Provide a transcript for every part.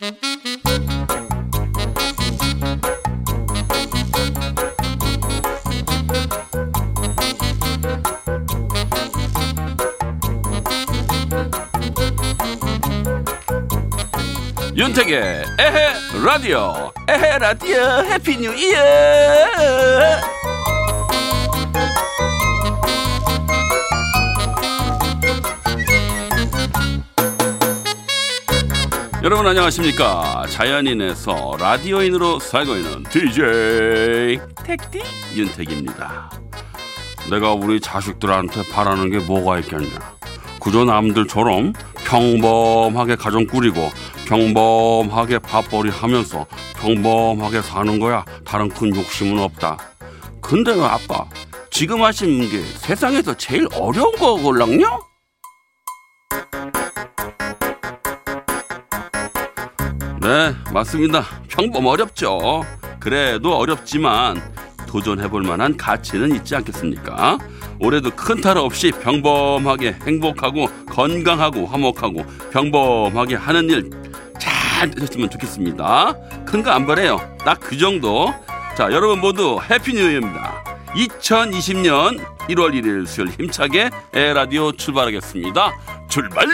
윤택의 에헤 라디오. 에헤 라디오. 해피 뉴 이어 여러분 안녕하십니까? 자연인에서 라디오인으로 살고 있는 DJ 택디? 윤택입니다. 내가 우리 자식들한테 바라는 게 뭐가 있겠냐? 그저 남들처럼 평범하게 가정 꾸리고 평범하게 밥벌이 하면서 평범하게 사는 거야 다른 큰 욕심은 없다. 근데 왜 아빠 지금 하시는 게 세상에서 제일 어려운 거걸랑요? 네, 맞습니다. 평범 어렵죠. 그래도 어렵지만 도전해볼 만한 가치는 있지 않겠습니까? 올해도 큰 탈 없이 평범하게 행복하고 건강하고 화목하고 평범하게 하는 일 잘 되셨으면 좋겠습니다. 큰 거 안 바래요. 딱 그 정도. 자, 여러분 모두 Happy New Year입니다. 2020년 1월 1일 수요일 힘차게 에헤라디오 출발하겠습니다. 출발!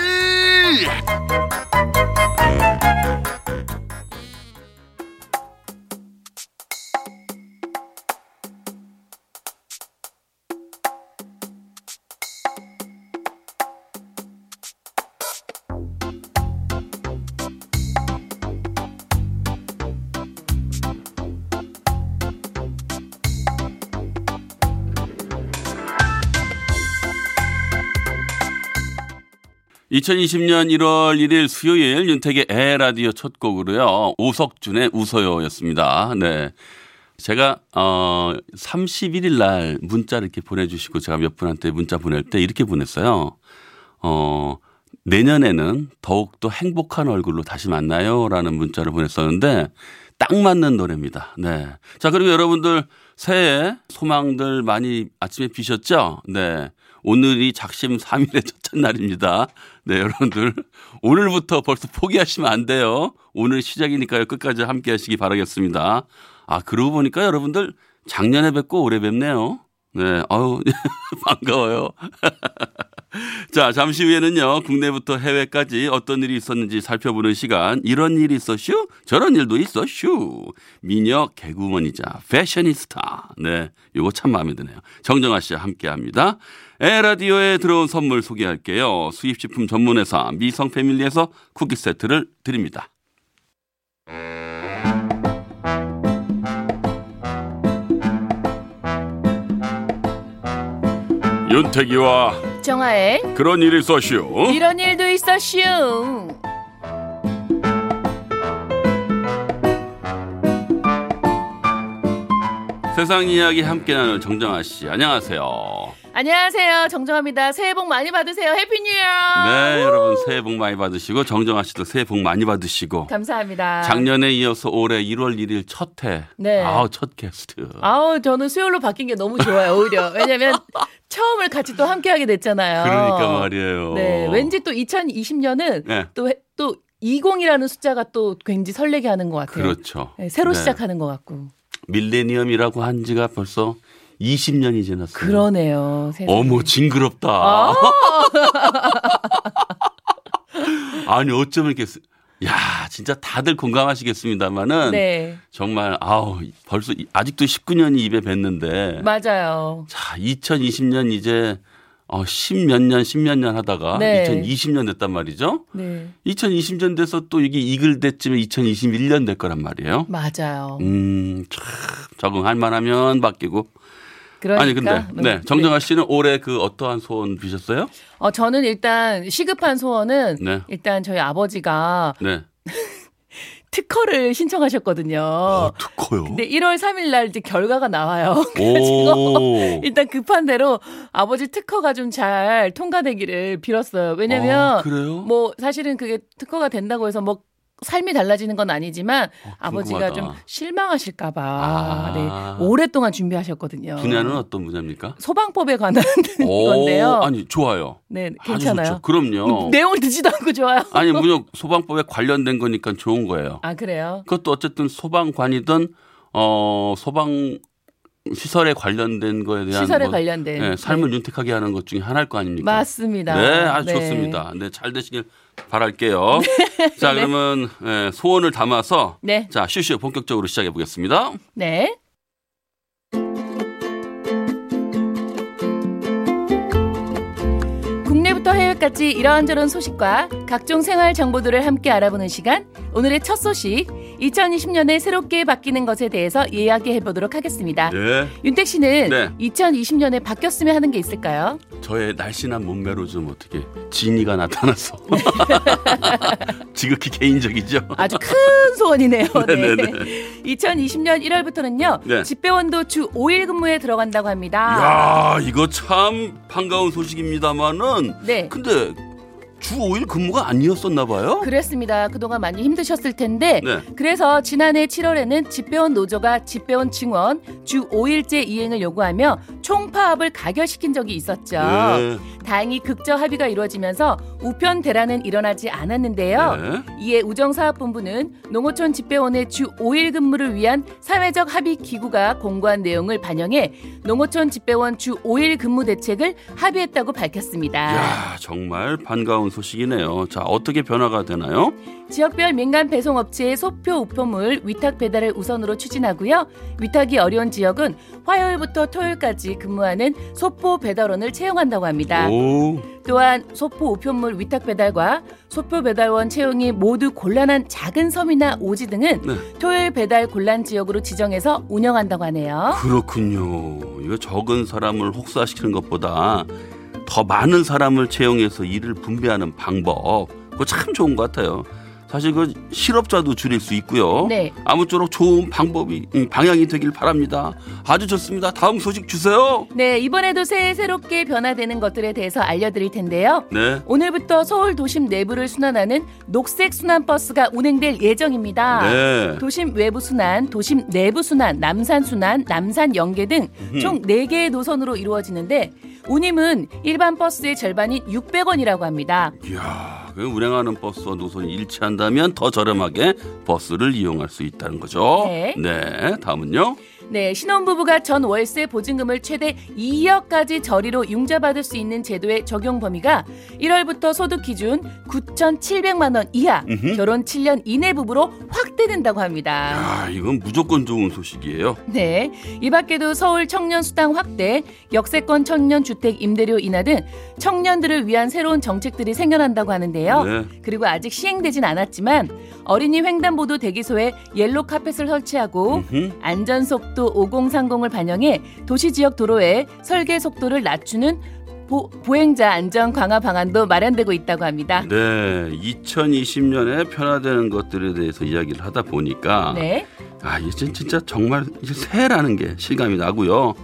2020년 1월 1일 수요일 윤택의 에 라디오 첫 곡으로요. 오석준의 웃어요였습니다. 네. 제가 어 31일 날 문자를 이렇게 보내 주시고 제가 몇 분한테 문자 보낼 때 이렇게 보냈어요. 어 내년에는 더욱더 행복한 얼굴로 다시 만나요라는 문자를 보냈었는데 딱 맞는 노래입니다. 네. 자 그리고 여러분들 새해 소망들 많이 아침에 비셨죠? 네. 오늘이 작심 3일의 첫 날입니다. 네, 여러분들. 오늘부터 벌써 포기하시면 안 돼요. 오늘 시작이니까요. 끝까지 함께 하시기 바라겠습니다. 아, 그러고 보니까 여러분들 작년에 뵙고 올해 뵙네요. 네, 아유, 반가워요. 자, 잠시 후에는요, 국내부터 해외까지 어떤 일이 있었는지 살펴보는 시간, 이런 일이 있었슈? 저런 일도 있었슈? 미녀 개구먼이자 패셔니스타. 네, 요거 참 마음에 드네요. 정정아 씨와 함께 합니다. 에라디오에 들어온 선물 소개할게요. 수입식품 전문회사 미성 패밀리에서 쿠키 세트를 드립니다. 윤태기와 정아의 그런 일이 있었슈. 이런 일도 있었슈. 세상 이야기 함께 나눌 정정아 씨, 안녕하세요. 안녕하세요. 정정아입니다. 새해 복 많이 받으세요. Happy New Year. 네, 여러분 새해 복 많이 받으시고 정정아 씨도 새해 복 많이 받으시고 감사합니다. 작년에 이어서 올해 1월 1일 첫 회. 네. 아우, 첫 게스트. 아우, 저는 수요일로 바뀐 게 너무 좋아요. 오히려. 왜냐면 처음을 같이 또 함께 하게 됐잖아요. 그러니까 말이에요. 네. 왠지 또 2020년은 네. 또, 해- 또 20이라는 숫자가 또 굉장히 설레게 하는 것 같아요. 그렇죠. 네, 새로 네. 시작하는 것 같고. 밀레니엄이라고 한 지가 벌써 20년이 지났어요. 그러네요. 세상에. 어머 징그럽다. 아. 아니 어쩌면 이렇게 쓰- 야 진짜 다들 공감하시겠습니다만은 네. 정말 아우 벌써 이- 아직도 19년이 입에 뱉는데 맞아요. 자 2020년 이제 어, 10몇 년 10몇 년 하다가 네. 2020년 됐단 말이죠. 네. 2020년 돼서 또 이게 이글 때쯤에 2021년 될 거란 말이에요. 맞아요. 음, 참 적응할 만하면 바뀌고. 그러니까 아니 근데 네 정정아 씨는 올해 그 어떠한 소원 비셨어요? 어 저는 일단 시급한 소원은 네. 일단 저희 아버지가 네. 특허를 신청하셨거든요. 어, 특허요. 근데 1월 3일 날 이제 결과가 나와요. 오. 일단 급한 대로 아버지 특허가 좀 잘 통과되기를 빌었어요. 왜냐면 아? 뭐 사실은 그게 특허가 된다고 해서 뭐 삶이 달라지는 건 아니지만 어, 아버지가 좀. 실망하실까봐 아. 네, 오랫동안 준비하셨거든요. 분야는 어떤 분야입니까? 소방법에 관한 오, 건데요. 아니 좋아요. 네, 괜찮아요. 그럼요. 내용을 듣지도 않고 좋아요. 아니 무역 소방법에 관련된 거니까 좋은 거예요. 아 그래요? 그것도 어쨌든 소방관이든 어 소방 시설에 관련된 거에 대한 시설에 뭐, 관련된 예, 삶을 윤택하게 하는 것 중에 하나일 거 아닙니까? 맞습니다. 네, 아주 네. 좋습니다. 네, 잘 되시길 바랄게요. 자, 그러면 예, 소원을 담아서 네, 자, 슈슈 본격적으로 시작해 보겠습니다. 네. 해외까지 이런저런 소식과 각종 생활 정보들을 함께 알아보는 시간. 오늘의 첫 소식, 2020년에 새롭게 바뀌는 것에 대해서 이야기해 보도록 하겠습니다. 네. 윤택 씨는 네. 2020년에 바뀌었으면 하는 게 있을까요? 저의 날씬한 몸매로 좀 어떻게 진이가 나타나서 지극히 개인적이죠. 아주 큰 소원이네요. 네. 네네네. 2020년 1월부터는요. 네. 집배원도 주 5일 근무에 들어간다고 합니다. 야, 이거 참 반가운 소식입니다만은 네. 근데 주 5일 근무가 아니었었나 봐요. 그랬습니다. 그동안 많이 힘드셨을 텐데 네. 그래서 지난해 7월에는 집배원 노조가 집배원 증원 주 5일제 이행을 요구하며 총파업을 가결시킨 적이 있었죠. 네. 다행히 극적 합의가 이루어지면서 우편 대란은 일어나지 않았는데요. 네. 이에 우정사업본부는 농어촌 집배원의 주 5일 근무를 위한 사회적 합의 기구가 공고한 내용을 반영해 농어촌 집배원 주 5일 근무 대책을 합의했다고 밝혔습니다. 야, 정말 반가운 소식이네요. 자, 어떻게 변화가 되나요? 지역별 민간 배송 업체의 소표 우편물 위탁 배달을 우선으로 추진하고요. 위탁이 어려운 지역은 화요일부터 토요일까지 근무하는 소포 배달원을 채용한다고 합니다. 오. 또한 소포 우편물 위탁 배달과 소표 배달원 채용이 모두 곤란한 작은 섬이나 오지 등은 네. 토요일 배달 곤란 지역으로 지정해서 운영한다고 하네요. 그렇군요. 이거 적은 사람을 혹사시키는 것보다 더 많은 사람을 채용해서 일을 분배하는 방법. 그거 참 좋은 것 같아요. 사실 그 실업자도 줄일 수 있고요. 네. 아무쪼록 좋은 방법이 음, 방향이 되길 바랍니다. 아주 좋습니다. 다음 소식 주세요. 네, 이번에도 새해 새롭게 변화되는 것들에 대해서 알려드릴 텐데요. 네. 오늘부터 서울 도심 내부를 순환하는 녹색 순환 버스가 운행될 예정입니다. 네. 도심 외부 순환, 도심 내부 순환, 남산 순환, 남산 연계 등총 4개의 노선으로 이루어지는데 운임은 일반 버스의 절반인 600원이라고 합니다. 이야, 그 운행하는 버스와 노선이 일치한다면 더 저렴하게 버스를 이용할 수 있다는 거죠. 네. 네. 다음은요. 네, 신혼부부가 전 월세 보증금을 최대 2억까지 저리로 융자받을 수 있는 제도의 적용 범위가 1월부터 소득 기준 9,700만 원 이하, 음흠. 결혼 7년 이내 부부로 확대된다고 합니다. 야, 이건 무조건 좋은 소식이에요. 네, 이 밖에도 서울 청년 수당 확대, 역세권 청년 주택 임대료 인하 등 청년들을 위한 새로운 정책들이 생겨난다고 하는데요. 네. 그리고 아직 시행되진 않았지만 어린이 횡단보도 대기소에 옐로 카펫을 설치하고 음흠. 안전 속도 5030을 반영해 도시 지역 도로의 설계 속도를 낮추는 보, 보행자 안전 강화 방안도 마련되고 있다고 합니다. 네, 2020년에 변화되는 것들에 대해서 이야기를 하다 보니까 네. 아, 이제 진짜 정말 이제 새해라는 게 실감이 나고요.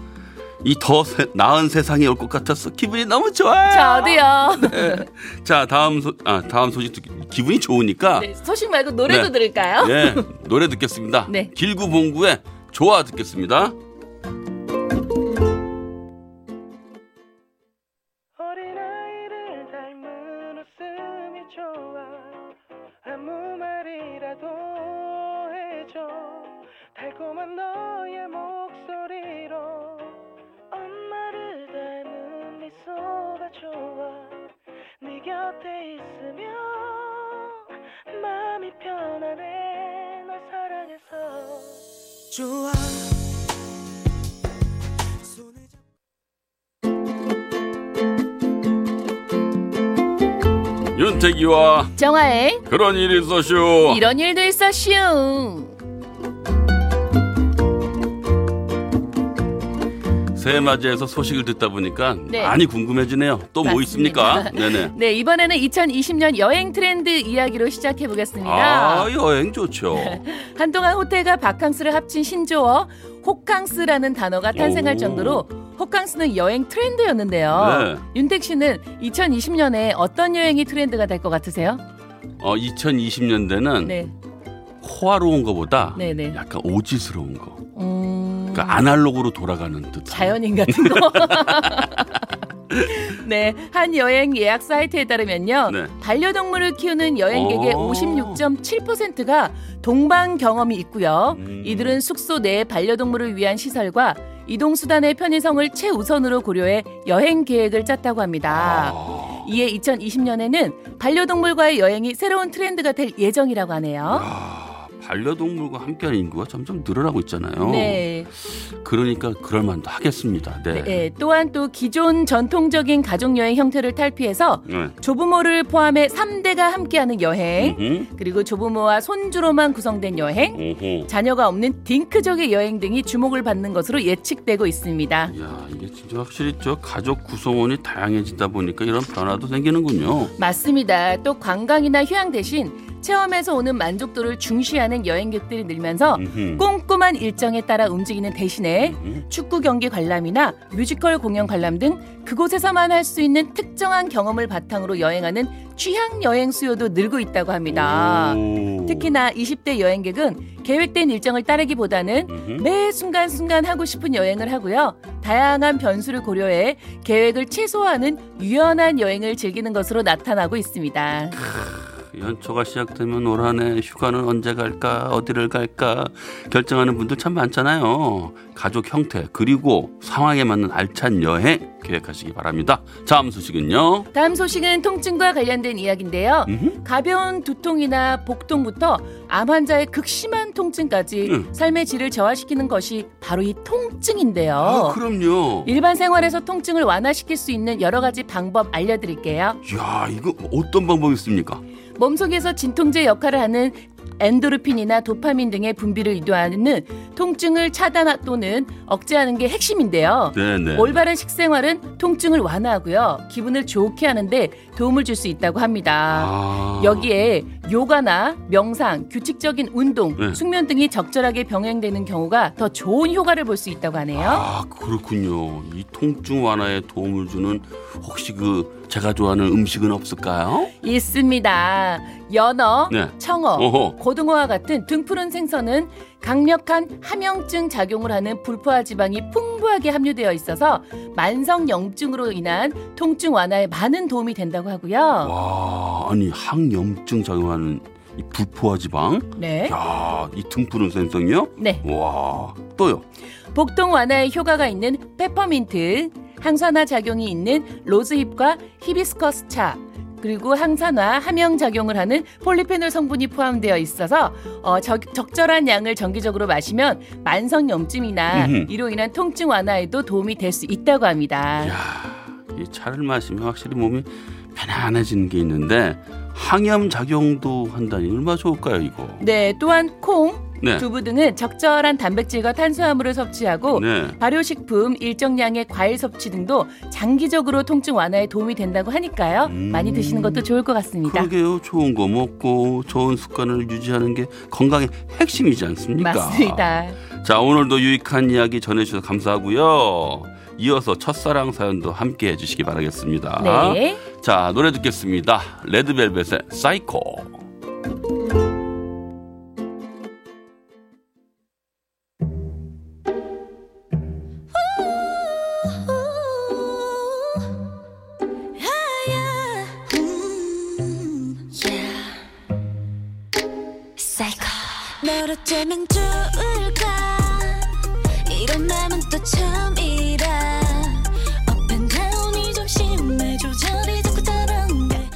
이 더 나은 세상이 올 것 같아서 기분이 너무 좋아요. 저도요. 자, 다음 소, 아, 다음 소식 듣기 기분이 좋으니까 네, 소식 말고 노래도 네. 들을까요? 네, 노래 듣겠습니다. 네. 길구봉구의 좋아 듣겠습니다. 네 곁에 있으면 마음이 편안해 윤택이와 정화의 그런 일이 있었쇼. 이런 일도 있어 슈. 새해 맞이해서 소식을 듣다 보니까 네. 많이 궁금해지네요. 또 뭐. 있습니까? 네네. 네, 이번에는 2020년 여행 트렌드 이야기로 시작해 보겠습니다. 아, 여행 좋죠. 한동안 호텔과 바캉스를 합친 신조어 호캉스라는 단어가 탄생할 오. 정도로 호캉스는 여행 트렌드였는데요. 네. 윤택 씨는 2020년에 어떤 여행이 트렌드가 될 것 같으세요? 어, 2020년대는 네. 호화로운 것보다 네네. 약간 오지스러운 거. 음, 그러니까 아날로그로 돌아가는 듯한. 자연인 같은 거. 네, 한 여행 예약 사이트에 따르면요. 네. 반려동물을 키우는 여행객의 오. 56.7%가 동반 경험이 있고요. 음. 이들은 숙소 내 반려동물을 위한 시설과 이동 수단의 편의성을 최우선으로 고려해 여행 계획을 짰다고 합니다. 아, 이에 2020년에는 반려동물과의 여행이 새로운 트렌드가 될 예정이라고 하네요. 야, 반려동물과 함께하는 인구가 점점 늘어나고 있잖아요. 네. 그러니까 그럴 만도 하겠습니다. 네. 네, 또한 또 기존 전통적인 가족 여행 형태를 탈피해서 네. 조부모를 포함해 3대가 함께하는 여행, 음흠. 그리고 조부모와 손주로만 구성된 여행, 오호. 자녀가 없는 딩크족의 여행 등이 주목을 받는 것으로 예측되고 있습니다. 야 이게 진짜 확실히 저 가족 구성원이 다양해지다 보니까 이런 변화도 생기는군요. 맞습니다. 또 관광이나 휴양 대신 체험에서 오는 만족도를 중시하는 여행객들이 늘면서 음흠. 꼼꼼한 일정에 따라 움직이는 대신에 음. 축구 경기 관람이나 뮤지컬 공연 관람 등 그곳에서만 할 수 있는 특정한 경험을 바탕으로 여행하는 취향 여행 수요도 늘고 있다고 합니다. 오. 특히나 20대 여행객은 계획된 일정을 따르기보다는 음흠. 매 순간순간 하고 싶은 여행을 하고요. 다양한 변수를 고려해 계획을 최소화하는 유연한 여행을 즐기는 것으로 나타나고 있습니다. 연초가 시작되면 올 한해 휴가는 언제 갈까 어디를 갈까 결정하는 분들 참 많잖아요. 가족 형태 그리고 상황에 맞는 알찬 여행 계획하시기 바랍니다. 다음 소식은요. 다음 소식은 통증과 관련된 이야기인데요. 음흠. 가벼운 두통이나 복통부터 암 환자의 극심한 통증까지 응. 삶의 질을 저하시키는 것이 바로 이 통증인데요. 아 그럼요. 일반 생활에서 통증을 완화시킬 수 있는 여러 가지 방법 알려드릴게요. 야 이거 어떤 방법이 있습니까? 몸속에서 진통제 역할을 하는 엔도르핀이나 도파민 등의 분비를 유도하는 통증을 차단 또는 억제하는 게 핵심인데요. 네네. 올바른 식생활은 통증을 완화하고요. 기분을 좋게 하는데 도움을 줄 수 있다고 합니다. 아. 여기에 요가나 명상, 규칙적인 운동, 네. 숙면 등이 적절하게 병행되는 경우가 더 좋은 효과를 볼 수 있다고 하네요. 아 그렇군요. 이 통증 완화에 도움을 주는 혹시 그 제가 좋아하는 음식은 없을까요? 있습니다. 연어, 네. 청어, 어허. 고등어와 같은 등푸른 생선은 강력한 함영증 작용을 하는 불포화 지방이 풍부하게 함유되어 있어서 만성 염증으로 인한 통증 완화에 많은 도움이 된다고 하고요. 와 아니 항염증 작용하는 이 불포화 지방. 네. 야 이 등푸른 생선이요? 네. 와 또요. 복통 완화에 효과가 있는 페퍼민트, 항산화 작용이 있는 로즈힙과 히비스커스 차, 그리고 항산화, 함영 작용을 하는 폴리페놀 성분이 포함되어 있어서 어, 적, 적절한 양을 정기적으로 마시면 만성 염증이나 음흠. 이로 인한 통증 완화에도 도움이 될 수 있다고 합니다. 야, 이 차를 마시면 확실히 몸이 편안해지는 게 있는데 항염 작용도 한다니 얼마나 좋을까요, 이거? 네, 또한 콩, 네. 두부 등은 적절한 단백질과 탄수화물을 섭취하고 네. 발효식품, 일정량의 과일 섭취 등도 장기적으로 통증 완화에 도움이 된다고 하니까요. 음. 많이 드시는 것도 좋을 것 같습니다. 그러게요. 좋은 거 먹고 좋은 습관을 유지하는 게 건강의 핵심이지 않습니까? 맞습니다. 자, 오늘도 유익한 이야기 전해주셔서 감사하고요. 이어서 첫사랑 사연도 함께 해주시기 바라겠습니다. 네. 자, 노래 듣겠습니다. 레드벨벳의 사이코. 어쩌면 좋을까 이런 맘은 또 처음이라 Up and down이 좀 심해 조절이 자꾸 다른데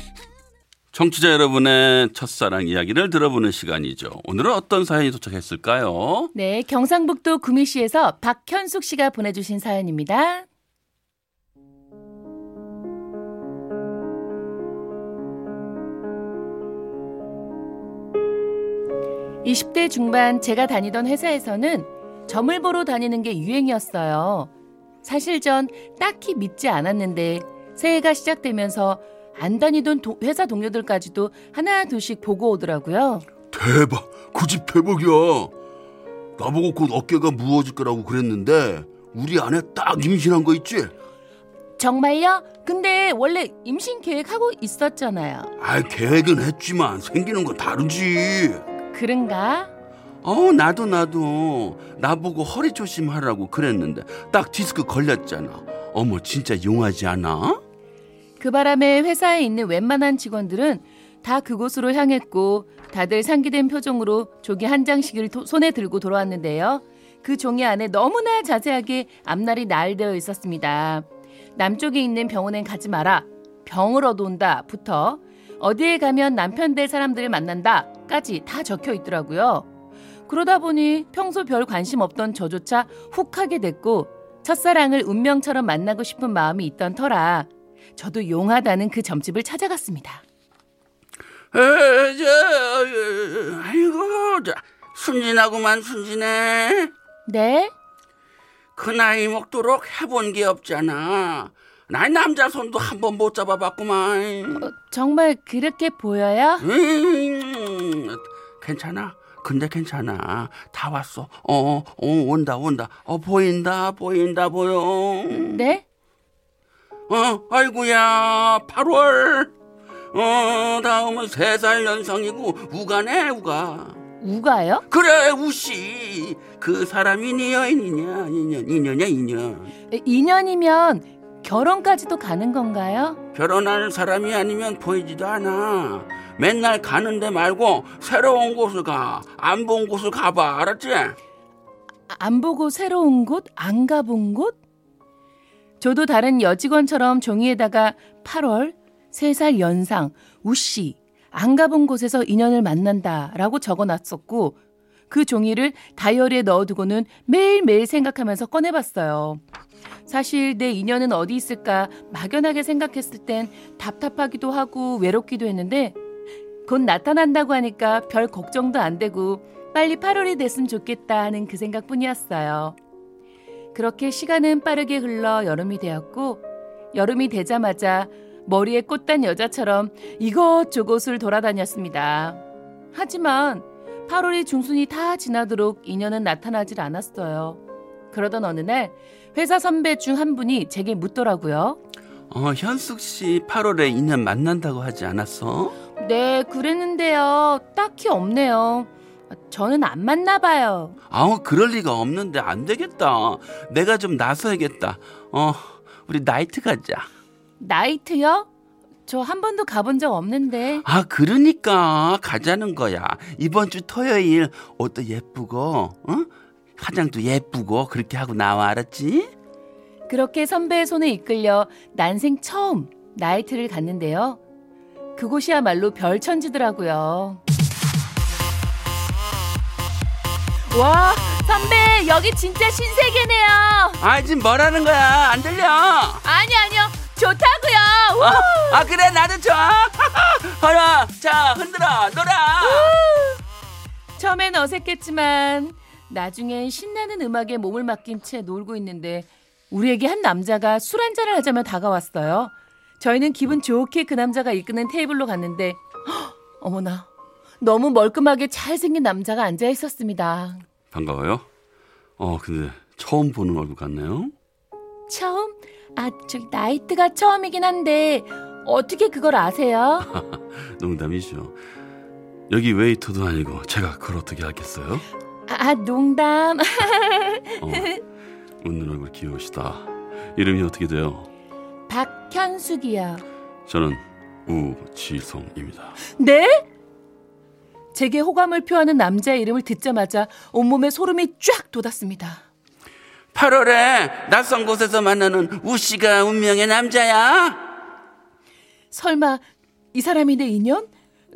청취자 여러분의 첫사랑 이야기를 들어보는 시간이죠. 오늘은 어떤 사연이 도착했을까요? 네, 경상북도 구미시에서 박현숙 씨가 보내주신 사연입니다. 20대 중반 제가 다니던 회사에서는 점을 보러 다니는 게 유행이었어요. 사실 전 딱히 믿지 않았는데 새해가 시작되면서 안 다니던 도- 회사 동료들까지도 하나 둘씩 보고 오더라고요. 대박! 그 집 대박이야! 나보고 곧 어깨가 무거워질 거라고 그랬는데 우리 아내 딱 임신한 거 있지? 정말요? 근데 원래 임신 계획하고 있었잖아요. 아 계획은 했지만 생기는 건 다르지. 그런가? 어 나도 나도 나보고 허리 조심하라고 그랬는데 딱 디스크 걸렸잖아. 어머 진짜 용하지 않아? 그 바람에 회사에 있는 웬만한 직원들은 다 그곳으로 향했고 다들 상기된 표정으로 종이 한 장씩을 도- 손에 들고 돌아왔는데요. 그 종이 안에 너무나 자세하게 앞날이 나열되어 있었습니다. 남쪽에 있는 병원엔 가지 마라. 병을 얻어온다부터 어디에 가면 남편 될 사람들을 만난다 까지 다 적혀 있더라고요. 그러다 보니 평소 별 관심 없던 저조차 훅 하게 됐고 첫사랑을 운명처럼 만나고 싶은 마음이 있던 터라 저도 용하다는 그 점집을 찾아갔습니다. 아이고 저, 순진하구만 순진해. 네? 그 나이 먹도록 해본 게 없잖아. 난 남자 손도 한 번 못 잡아봤구만. 어, 정말 그렇게 보여요? 음, 괜찮아. 근데 괜찮아. 다 왔어. 어, 어, 온다, 온다. 어, 보인다, 보인다, 보여. 네? 어, 아이고야, 8월. 어, 다음은 3살 연상이고, 우가네, 우가. 우가요? 그래, 우씨. 그 사람이 네 여인이냐, 인연, 인연이야, 인연. 2년이면 결혼까지도 가는 건가요? 결혼할 사람이 아니면 보이지도 않아. 맨날 가는 데 말고 새로운 곳을 가. 안 본 곳을 가봐. 알았지? 안 보고 새로운 곳? 안 가본 곳? 저도 다른 여직원처럼 종이에다가 8월, 3살 연상, 우씨, 안 가본 곳에서 인연을 만난다 라고 적어 놨었고 그 종이를 다이어리에 넣어두고는 매일매일 생각하면서 꺼내봤어요. 사실 내 인연은 어디 있을까 막연하게 생각했을 땐 답답하기도 하고 외롭기도 했는데 곧 나타난다고 하니까 별 걱정도 안 되고 빨리 8월이 됐으면 좋겠다 하는 그 생각뿐이었어요. 그렇게 시간은 빠르게 흘러 여름이 되었고 여름이 되자마자 머리에 꽃단 여자처럼 이것저것을 돌아다녔습니다. 하지만 8월이 중순이 다 지나도록 인연은 나타나질 않았어요. 그러던 어느 날 회사 선배 중 한 분이 제게 묻더라고요. 어, 현숙 씨 8월에 인연 만난다고 하지 않았어? 네, 그랬는데요. 딱히 없네요. 저는 안 맞나 봐요. 아우, 그럴 리가 없는데 안 되겠다. 내가 좀 나서야겠다. 어, 우리 나이트 가자. 나이트요? 저 한 번도 가본 적 없는데. 아, 그러니까 가자는 거야. 이번 주 토요일 옷도 예쁘고, 어? 화장도 예쁘고 그렇게 하고 나와 알았지? 그렇게 선배의 손에 이끌려 난생 처음 나이트를 갔는데요. 그곳이야말로 별천지더라고요. 와, 선배, 여기 진짜 신세계네요. 아, 지금 뭐라는 거야? 안 들려? 아니, 아니요. 좋다고요. 우! 아, 아, 그래 나도 좋아. 하나, 자 흔들어 놀아. 처음엔 어색했지만 나중엔 신나는 음악에 몸을 맡긴 채 놀고 있는데 우리에게 한 남자가 술 한잔을 하자며 다가왔어요. 저희는 기분 좋게 그 남자가 이끄는 테이블로 갔는데 헉, 어머나 너무 멀끔하게 잘생긴 남자가 앉아 있었습니다. 반가워요. 어, 근데 처음 보는 얼굴 같네요. 처음? 아, 저기 나이트가 처음이긴 한데 어떻게 그걸 아세요? 농담이죠. 여기 웨이터도 아니고 제가 그걸 어떻게 알겠어요? 아, 농담. 어, 웃는 얼굴 귀여우시다. 이름이 어떻게 돼요? 박현숙이요. 저는 우지성입니다. 네? 제게 호감을 표하는 남자의 이름을 듣자마자 온몸에 소름이 쫙 돋았습니다. 8월에 낯선 곳에서 만나는 우씨가 운명의 남자야? 설마 이 사람이 내 인연?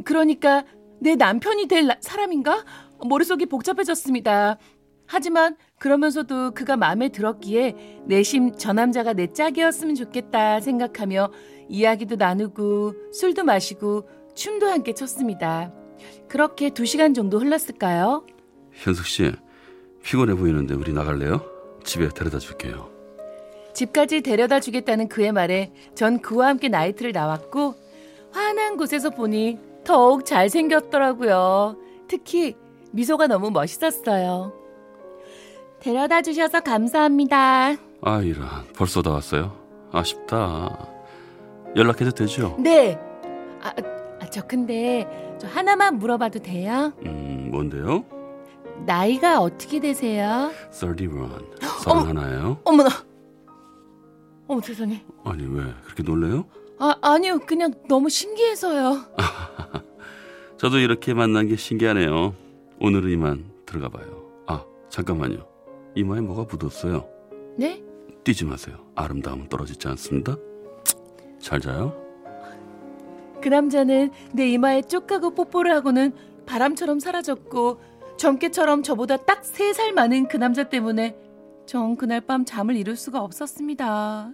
그러니까 내 남편이 될 나- 사람인가? 머릿속이 복잡해졌습니다. 하지만 그러면서도 그가 마음에 들었기에 내심 저 남자가 내 짝이었으면 좋겠다 생각하며 이야기도 나누고 술도 마시고 춤도 함께 췄습니다. 그렇게 두 시간 정도 흘렀을까요? 현숙 씨 피곤해 보이는데 우리 나갈래요? 집에 데려다 줄게요. 집까지 데려다 주겠다는 그의 말에 전 그와 함께 나이트를 나왔고 환한 곳에서 보니 더욱 잘생겼더라고요. 특히 미소가 너무 멋있었어요. 데려다 주셔서 감사합니다. 아 이런 벌써 다 왔어요? 아쉽다. 연락해도 되죠? 네. 아, 아, 저 근데 저 하나만 물어봐도 돼요? 음, 뭔데요? 나이가 어떻게 되세요? 31. 서른 하나예요? 어머나. 어머 세상에. 아니 왜 그렇게 놀래요? 아 아니요 그냥 너무 신기해서요. 저도 이렇게 만난 게 신기하네요. 오늘은 이만 들어가 봐요. 아 잠깐만요. 이마에 뭐가 묻었어요. 네? 뛰지 마세요. 아름다움은 떨어지지 않습니다. 잘 자요. 그 남자는 내 이마에 쭉 하고 뽀뽀를 하고는 바람처럼 사라졌고 점괘처럼 저보다 딱세살 많은 그 남자 때문에 전 그날 밤 잠을 이룰 수가 없었습니다.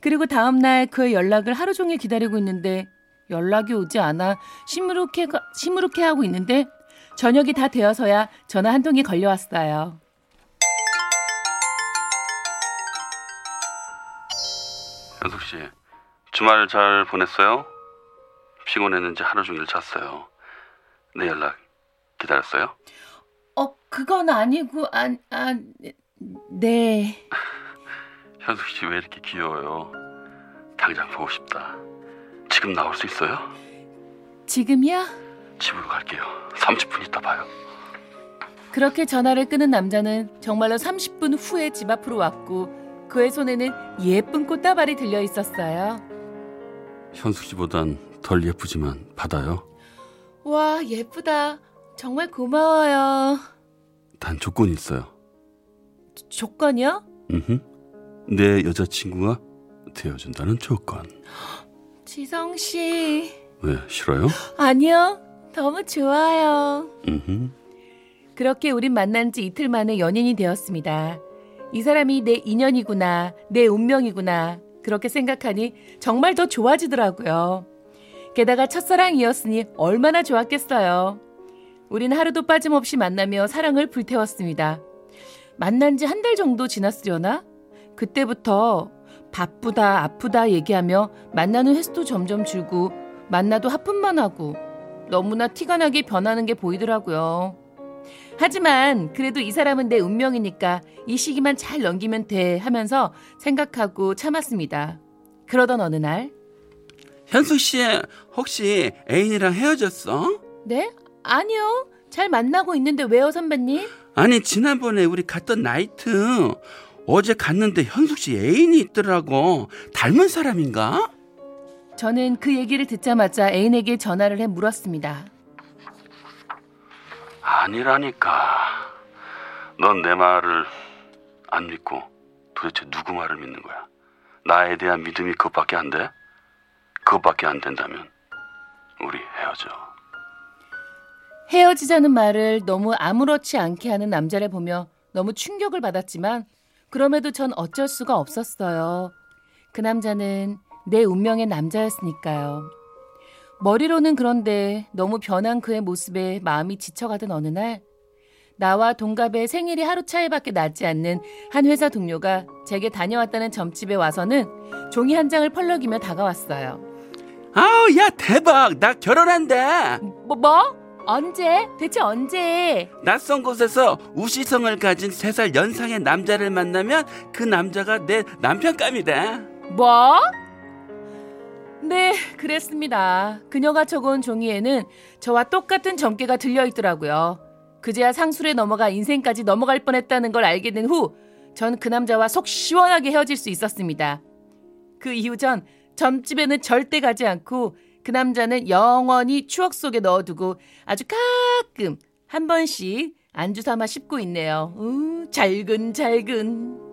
그리고 다음날 그의 연락을 하루 종일 기다리고 있는데 연락이 오지 않아 시무룩해, 시무룩해 하고 있는데 저녁이 다 되어서야 전화 한 통이 걸려왔어요. 현숙 씨, 주말 잘 보냈어요? 피곤했는지 하루 종일 잤어요. 내 연락 기다렸어요? 어, 그건 아니고, 아, 아, 네. 현숙 씨 왜 이렇게 귀여워요? 당장 보고 싶다. 지금 나올 수 있어요? 지금이야? 집으로 갈게요. 30분 있다 봐요. 그렇게 전화를 끊은 남자는 정말로 30분 후에 집 앞으로 왔고 그의 손에는 예쁜 꽃다발이 들려 있었어요. 현숙 씨보단 덜 예쁘지만 받아요. 와, 예쁘다. 정말 고마워요. 단 조건이 있어요. 조- 조건이요? 음흠. 내 여자친구가 되어준다는 조건. 지성 씨. 왜 싫어요? 아니요. 너무 좋아요. 음흠. 그렇게 우린 만난 지 이틀 만에 연인이 되었습니다. 이 사람이 내 인연이구나, 내 운명이구나, 그렇게 생각하니 정말 더 좋아지더라고요. 게다가 첫사랑이었으니 얼마나 좋았겠어요. 우린 하루도 빠짐없이 만나며 사랑을 불태웠습니다. 만난 지 한 달 정도 지났으려나? 그때부터 바쁘다, 아프다 얘기하며 만나는 횟수도 점점 줄고 만나도 하품만 하고 너무나 티가 나게 변하는 게 보이더라고요. 하지만 그래도 이 사람은 내 운명이니까 이 시기만 잘 넘기면 돼 하면서 생각하고 참았습니다. 그러던 어느 날, 현숙 씨 혹시 애인이랑 헤어졌어? 네? 아니요. 잘 만나고 있는데 왜요, 선배님? 아니 지난번에 우리 갔던 나이트 어제 갔는데 현숙 씨 애인이 있더라고. 닮은 사람인가? 저는 그 얘기를 듣자마자 애인에게 전화를 해 물었습니다. 아니라니까. 넌 내 말을 안 믿고 도대체 누구 말을 믿는 거야? 나에 대한 믿음이 그것밖에 안 돼? 그것밖에 안 된다면 우리 헤어져. 헤어지자는 말을 너무 아무렇지 않게 하는 남자를 보며 너무 충격을 받았지만 그럼에도 전 어쩔 수가 없었어요. 그 남자는 내 운명의 남자였으니까요. 머리로는 그런데 너무 변한 그의 모습에 마음이 지쳐가던 어느 날 나와 동갑의 생일이 하루 차이밖에 나지 않는 한 회사 동료가 제게 다녀왔다는 점집에 와서는 종이 한 장을 펄럭이며 다가왔어요. 아우 야 대박 나 결혼한다. 뭐 뭐? 언제? 대체 언제? 낯선 곳에서 우시성을 가진 세 살 연상의 남자를 만나면 그 남자가 내 남편감이다. 뭐? 네, 그랬습니다. 그녀가 적어온 종이에는 저와 똑같은 점괘가 들려 있더라고요. 그제야 상술에 넘어가 인생까지 넘어갈 뻔했다는 걸 알게 된 후, 전 그 남자와 속 시원하게 헤어질 수 있었습니다. 그 이후 전 점집에는 절대 가지 않고 그 남자는 영원히 추억 속에 넣어두고 아주 가끔 한 번씩 안주 삼아 씹고 있네요. 우, 잘근잘근.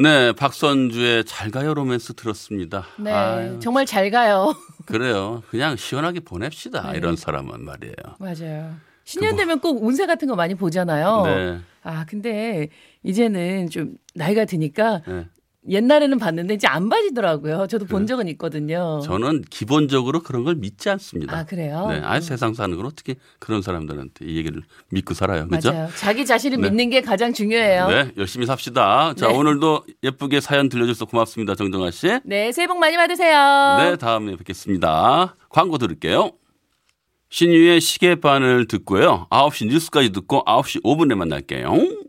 네, 박선주의 잘 가요 로맨스 들었습니다. 네, 아유, 정말 잘 가요. 그래요. 그냥 시원하게 보냅시다. 네. 이런 사람은 말이에요. 맞아요. 신년 되면 꼭 운세 같은 거 많이 보잖아요. 네. 아, 근데 이제는 좀 나이가 드니까 네. 옛날에는 봤는데 이제 안 봐지더라고요. 저도 본 그래요? 적은 있거든요. 저는 기본적으로 그런 걸 믿지 않습니다. 아, 그래요? 네. 아 세상 사는 걸 어떻게 그런 사람들한테 이 얘기를 믿고 살아요. 그죠? 맞아요. 자기 자신을 네. 믿는 게 가장 중요해요. 네. 네, 열심히 삽시다. 자, 네. 오늘도 예쁘게 사연 들려줘서 고맙습니다. 정정아 씨. 네, 새해 복 많이 받으세요. 네, 다음에 뵙겠습니다. 광고 들을게요. 신유의 시계반을 듣고요. 9시 뉴스까지 듣고 9시 5분에 만날게요.